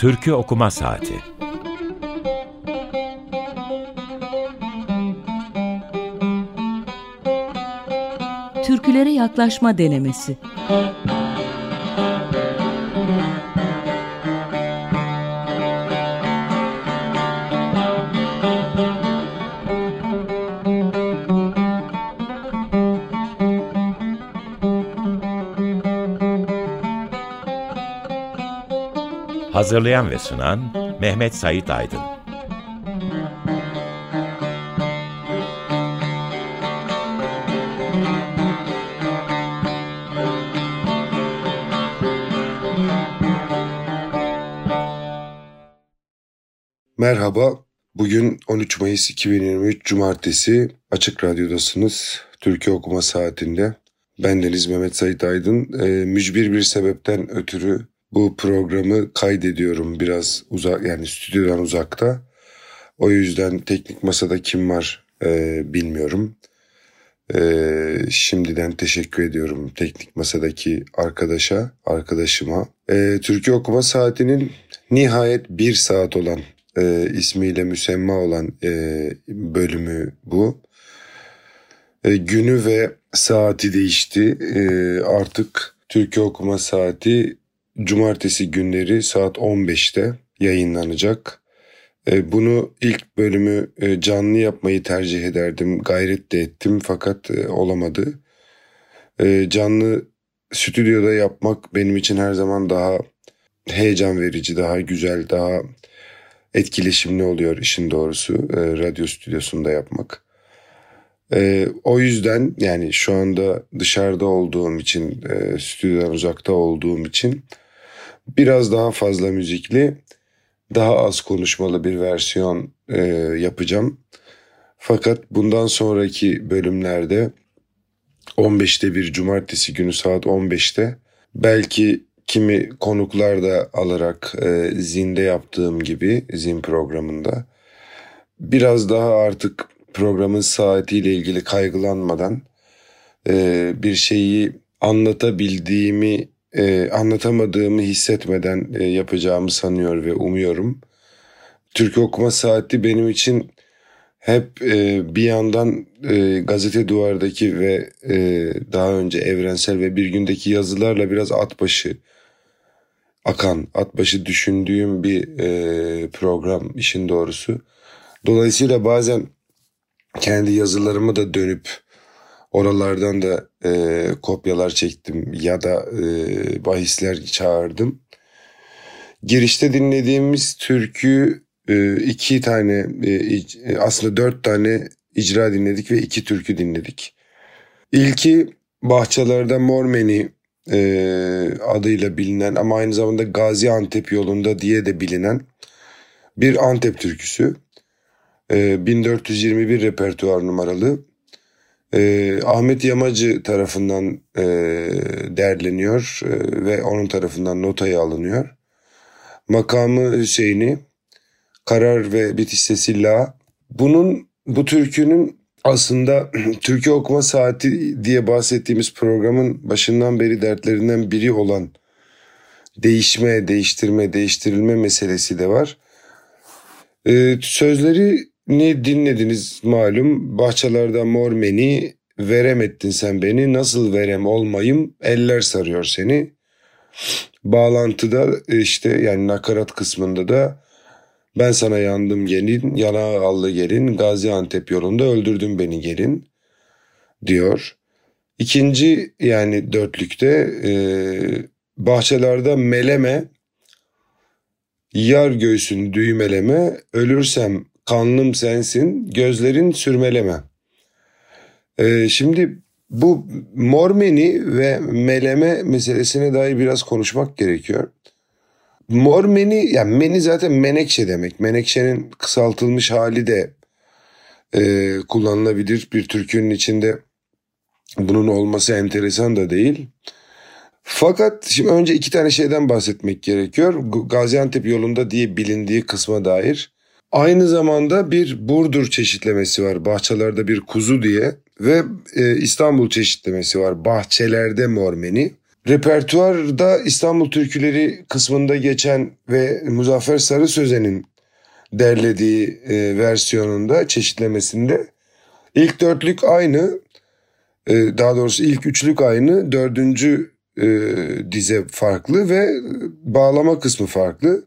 Türkü Okuma Saati. Türkülere yaklaşma denemesi Hazırlayan ve sunan Mehmet Sait Aydın Merhaba, bugün 13 Mayıs 2023 Cumartesi Açık Radyo'dasınız. Türkiye Okuma Saati'nde. Bendeniz Mehmet Sait Aydın. E, mücbir bir sebepten ötürü bu programı kaydediyorum biraz uzak yani stüdyodan uzakta. O yüzden teknik masada kim var e, bilmiyorum. E, şimdiden teşekkür ediyorum teknik masadaki arkadaşa, arkadaşıma. E, Türkiye Okuma Saati'nin nihayet bir saat olan e, ismiyle müsemma olan e, bölümü bu. E, günü ve saati değişti. E, artık Türkiye Okuma Saati cumartesi günleri saat 15'te yayınlanacak. E, bunu ilk bölümü e, canlı yapmayı tercih ederdim. Gayret de ettim fakat e, olamadı. Canlı stüdyoda yapmak benim için her zaman daha heyecan verici, daha güzel, daha etkileşimli oluyor işin doğrusu radyo stüdyosunda yapmak. O yüzden yani şu anda dışarıda olduğum için, stüdyodan uzakta olduğum için biraz daha fazla müzikli, daha az konuşmalı bir versiyon e, yapacağım. Fakat bundan sonraki bölümlerde 15'te bir cumartesi günü saat 15'te belki kimi konuklar da alarak e, zinde yaptığım gibi zin programında biraz daha artık programın saatiyle ilgili kaygılanmadan e, bir şeyi anlatabildiğimi e, anlatamadığımı hissetmeden e, yapacağımı sanıyor ve umuyorum. Türk okuma saati benim için hep e, bir yandan e, gazete duvardaki ve e, daha önce evrensel ve bir gündeki yazılarla biraz at başı akan, at başı düşündüğüm bir e, program işin doğrusu. Dolayısıyla bazen kendi yazılarımı da dönüp Oralardan da e, kopyalar çektim ya da e, bahisler çağırdım. Girişte dinlediğimiz türkü e, iki tane e, aslında dört tane icra dinledik ve iki türkü dinledik. İlki Bahçelerde Mormeni e, adıyla bilinen ama aynı zamanda Gaziantep yolunda diye de bilinen bir Antep türküsü. E, 1421 repertuar numaralı e, Ahmet Yamacı tarafından e, derleniyor e, ve onun tarafından notayı alınıyor. Makamı Hüseyin'i, Karar ve Bitiş Sesilla. Bunun, bu türkünün aslında türkü okuma saati diye bahsettiğimiz programın başından beri dertlerinden biri olan değişme, değiştirme, değiştirilme meselesi de var. Ee, sözleri ne dinlediniz malum bahçelerde mor meni verem ettin sen beni nasıl verem olmayım eller sarıyor seni. Bağlantıda işte yani nakarat kısmında da ben sana yandım gelin yana allı gelin Gaziantep yolunda öldürdün beni gelin diyor. İkinci yani dörtlükte e, bahçelerde meleme yar göğsün düğmeleme ölürsem kanlım sensin, gözlerin sürmeleme. Ee, şimdi bu mormeni ve meleme meselesine dair biraz konuşmak gerekiyor. Mormeni, yani meni zaten menekşe demek. Menekşenin kısaltılmış hali de e, kullanılabilir. Bir türkünün içinde bunun olması enteresan da değil. Fakat şimdi önce iki tane şeyden bahsetmek gerekiyor. Gaziantep yolunda diye bilindiği kısma dair. Aynı zamanda bir Burdur çeşitlemesi var. Bahçelerde bir kuzu diye ve e, İstanbul çeşitlemesi var. Bahçelerde mormeni. Repertuarda İstanbul türküleri kısmında geçen ve Muzaffer Sarı Sözen'in derlediği e, versiyonunda, çeşitlemesinde ilk dörtlük aynı, e, daha doğrusu ilk üçlük aynı, dördüncü e, dize farklı ve bağlama kısmı farklı.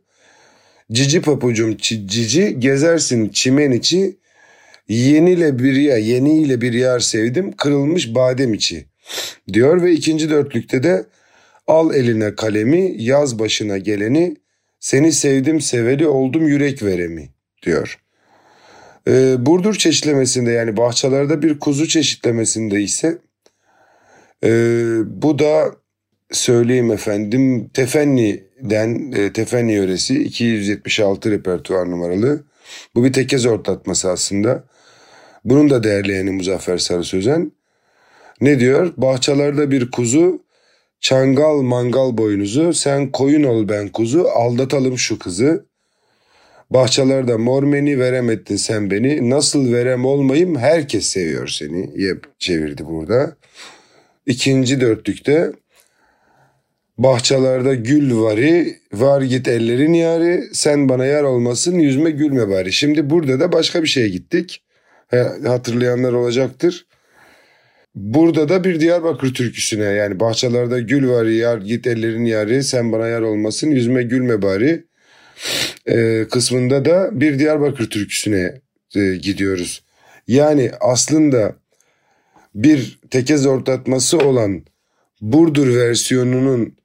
Cici papucum cici gezersin çimen içi yeniyle bir ya yeniyle bir yar sevdim kırılmış badem içi diyor ve ikinci dörtlükte de al eline kalemi yaz başına geleni seni sevdim seveli oldum yürek veremi diyor. Ee, Burdur çeşitlemesinde yani bahçelerde bir kuzu çeşitlemesinde ise e, bu da söyleyeyim efendim Tefenni'den e, Tefenni yöresi 276 repertuar numaralı. Bu bir tekez ortatması aslında. Bunun da değerleyeni Muzaffer Sarı Sözen. Ne diyor? Bahçelerde bir kuzu, çangal mangal boynuzu, sen koyun ol ben kuzu, aldatalım şu kızı. Bahçelerde mormeni veremedin sen beni, nasıl verem olmayayım herkes seviyor seni. Yep, çevirdi burada. İkinci dörtlükte Bahçelerde gül vari, var git ellerin yari, sen bana yar olmasın yüzme gülme bari. Şimdi burada da başka bir şeye gittik. Hatırlayanlar olacaktır. Burada da bir Diyarbakır türküsüne yani bahçelerde gül var yar git ellerin yari sen bana yar olmasın yüzme gülme bari ee, kısmında da bir Diyarbakır türküsüne e, gidiyoruz. Yani aslında bir tekez ortatması olan Burdur versiyonunun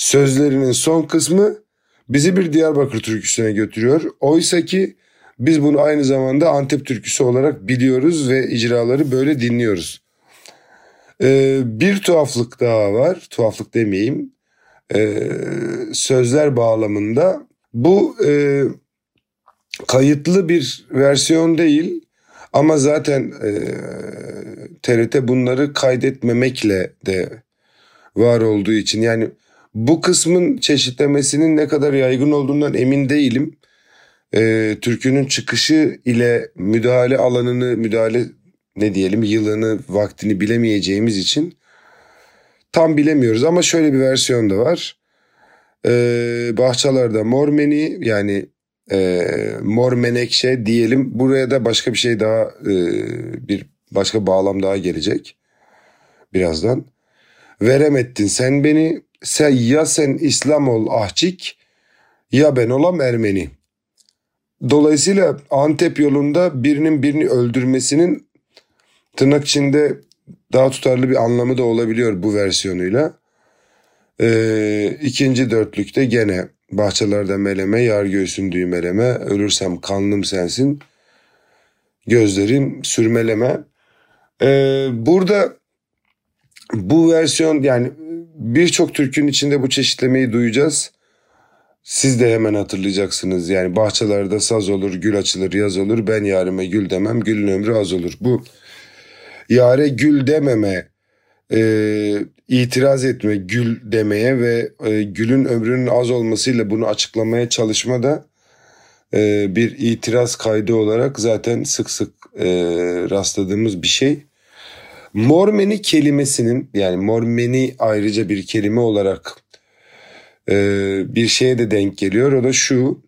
sözlerinin son kısmı bizi bir Diyarbakır türküsüne götürüyor. Oysa ki biz bunu aynı zamanda Antep türküsü olarak biliyoruz ve icraları böyle dinliyoruz. Ee, bir tuhaflık daha var. Tuhaflık demeyeyim. Ee, sözler bağlamında. Bu e, kayıtlı bir versiyon değil. Ama zaten e, TRT bunları kaydetmemekle de var olduğu için yani bu kısmın çeşitlemesinin ne kadar yaygın olduğundan emin değilim. E, türkünün çıkışı ile müdahale alanını, müdahale ne diyelim yılını, vaktini bilemeyeceğimiz için tam bilemiyoruz. Ama şöyle bir versiyon da var. E, bahçelerde mormeni yani e, mor menekşe diyelim. Buraya da başka bir şey daha e, bir başka bağlam daha gelecek birazdan. Veremettin sen beni sen ya sen İslam ol ahçik ya ben olam Ermeni. Dolayısıyla Antep yolunda birinin birini öldürmesinin tırnak içinde daha tutarlı bir anlamı da olabiliyor bu versiyonuyla. Ee, ikinci dörtlükte gene bahçelerde meleme, yar göğsün düğmeleme, ölürsem kanlım sensin, gözlerin sürmeleme. Ee, burada bu versiyon yani birçok türkünün içinde bu çeşitlemeyi duyacağız. Siz de hemen hatırlayacaksınız. Yani bahçelerde saz olur, gül açılır, yaz olur. Ben yarime gül demem, gülün ömrü az olur. Bu yare gül dememe, e, itiraz etme, gül demeye ve e, gülün ömrünün az olmasıyla bunu açıklamaya çalışma da e, bir itiraz kaydı olarak zaten sık sık e, rastladığımız bir şey. Mormeni kelimesinin yani mormeni ayrıca bir kelime olarak e, bir şeye de denk geliyor. O da şu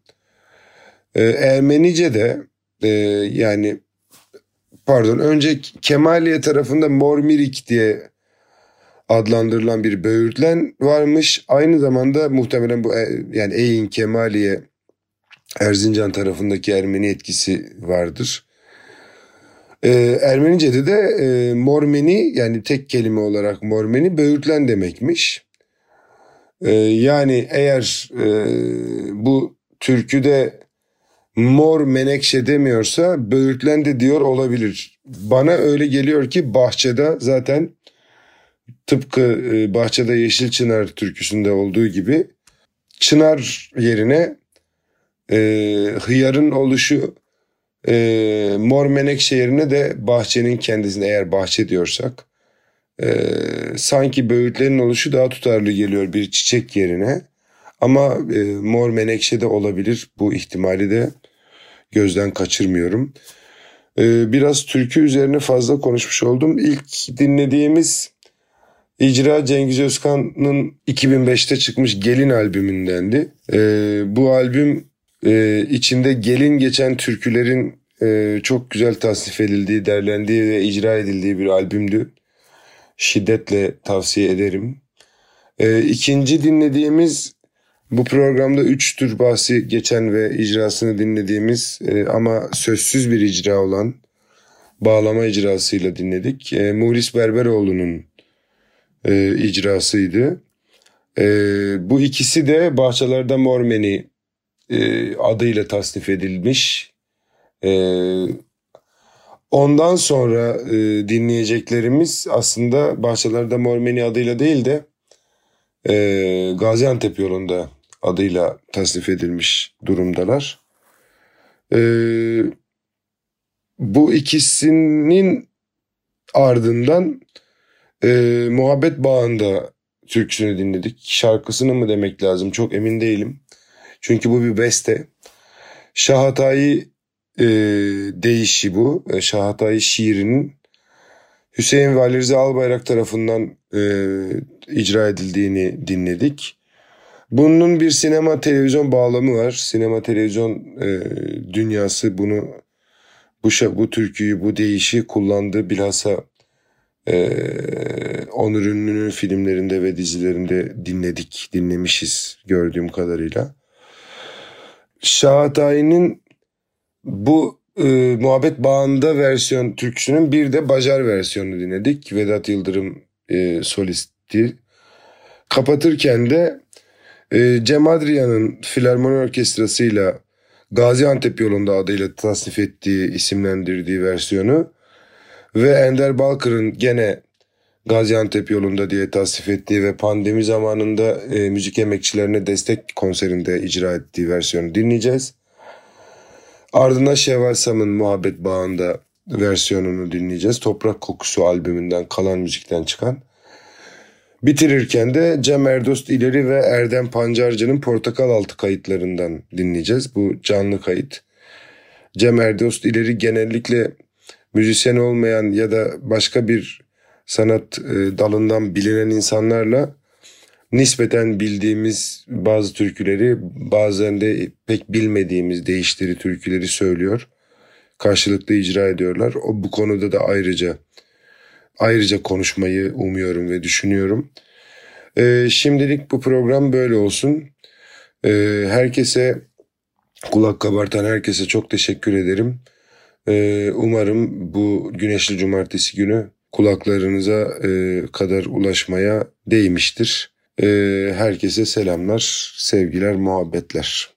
e, Ermenice'de e, yani pardon önce Kemaliye tarafında Mormirik diye adlandırılan bir böğürtlen varmış. Aynı zamanda muhtemelen bu e, yani Eyn Kemaliye Erzincan tarafındaki Ermeni etkisi vardır. Ee, Ermenice'de de e, mormeni yani tek kelime olarak mormeni böğürtlen demekmiş. Ee, yani eğer e, bu türküde mor menekşe demiyorsa böğürtlen de diyor olabilir. Bana öyle geliyor ki bahçede zaten tıpkı e, bahçede Yeşil Çınar türküsünde olduğu gibi çınar yerine e, hıyarın oluşu e, mor menekşe yerine de bahçenin kendisine eğer bahçe diyorsak e, sanki böğütlerin oluşu daha tutarlı geliyor bir çiçek yerine. Ama e, mor menekşe de olabilir bu ihtimali de gözden kaçırmıyorum. E, biraz türkü üzerine fazla konuşmuş oldum. İlk dinlediğimiz icra Cengiz Özkan'ın 2005'te çıkmış Gelin albümündendi. E, bu albüm e, içinde gelin geçen türkülerin e, çok güzel tasnif edildiği, derlendiği ve icra edildiği bir albümdü. Şiddetle tavsiye ederim. E, ikinci dinlediğimiz bu programda üç tür bahsi geçen ve icrasını dinlediğimiz e, ama sözsüz bir icra olan bağlama icrasıyla dinledik. E, Muhlis Berberoğlu'nun e, icrasıydı. E, bu ikisi de Bahçelerde Mormeni e, adıyla tasnif edilmiş. E, ondan sonra e, dinleyeceklerimiz aslında Bahçelerde Mormeni adıyla değil de e, Gaziantep yolunda adıyla tasnif edilmiş durumdalar. Bu ikisinin ardından Muhabbet Bağı'nda türküsünü dinledik. Şarkısını mı demek lazım çok emin değilim. Çünkü bu bir beste. Şahatayı e, deyişi bu. E, Şahatayı şiirinin Hüseyin Valirize Albayrak tarafından e, icra edildiğini dinledik. Bunun bir sinema televizyon bağlamı var. Sinema televizyon e, dünyası bunu bu bu türküyü bu deyişi kullandı bilhassa e, Onur Ünlü'nün filmlerinde ve dizilerinde dinledik, dinlemişiz gördüğüm kadarıyla. Şahatay'ın bu e, Muhabbet Bağında versiyon türküsünün bir de Bajar versiyonunu dinledik. Vedat Yıldırım e, solisti. Kapatırken de e, Cem Adrian'ın Filarmoni Orkestrası'yla Gaziantep yolunda adıyla tasnif ettiği, isimlendirdiği versiyonu ve Ender Balkır'ın gene Gaziantep yolunda diye tasnif ettiği ve pandemi zamanında e, müzik emekçilerine destek konserinde icra ettiği versiyonu dinleyeceğiz. Ardından Şevval Sam'ın Muhabbet Bağı'nda versiyonunu dinleyeceğiz. Toprak Kokusu albümünden kalan müzikten çıkan. Bitirirken de Cem Erdost İleri ve Erdem Pancarcı'nın Portakal Altı kayıtlarından dinleyeceğiz. Bu canlı kayıt. Cem Erdost İleri genellikle müzisyen olmayan ya da başka bir sanat e, dalından bilinen insanlarla nispeten bildiğimiz bazı türküleri bazen de pek bilmediğimiz değiştiri türküleri söylüyor. Karşılıklı icra ediyorlar. O bu konuda da ayrıca ayrıca konuşmayı umuyorum ve düşünüyorum. Ee, şimdilik bu program böyle olsun. Ee, herkese kulak kabartan herkese çok teşekkür ederim. Ee, umarım bu güneşli cumartesi günü kulaklarınıza e, kadar ulaşmaya değmiştir. Ee, herkese selamlar, sevgiler, muhabbetler.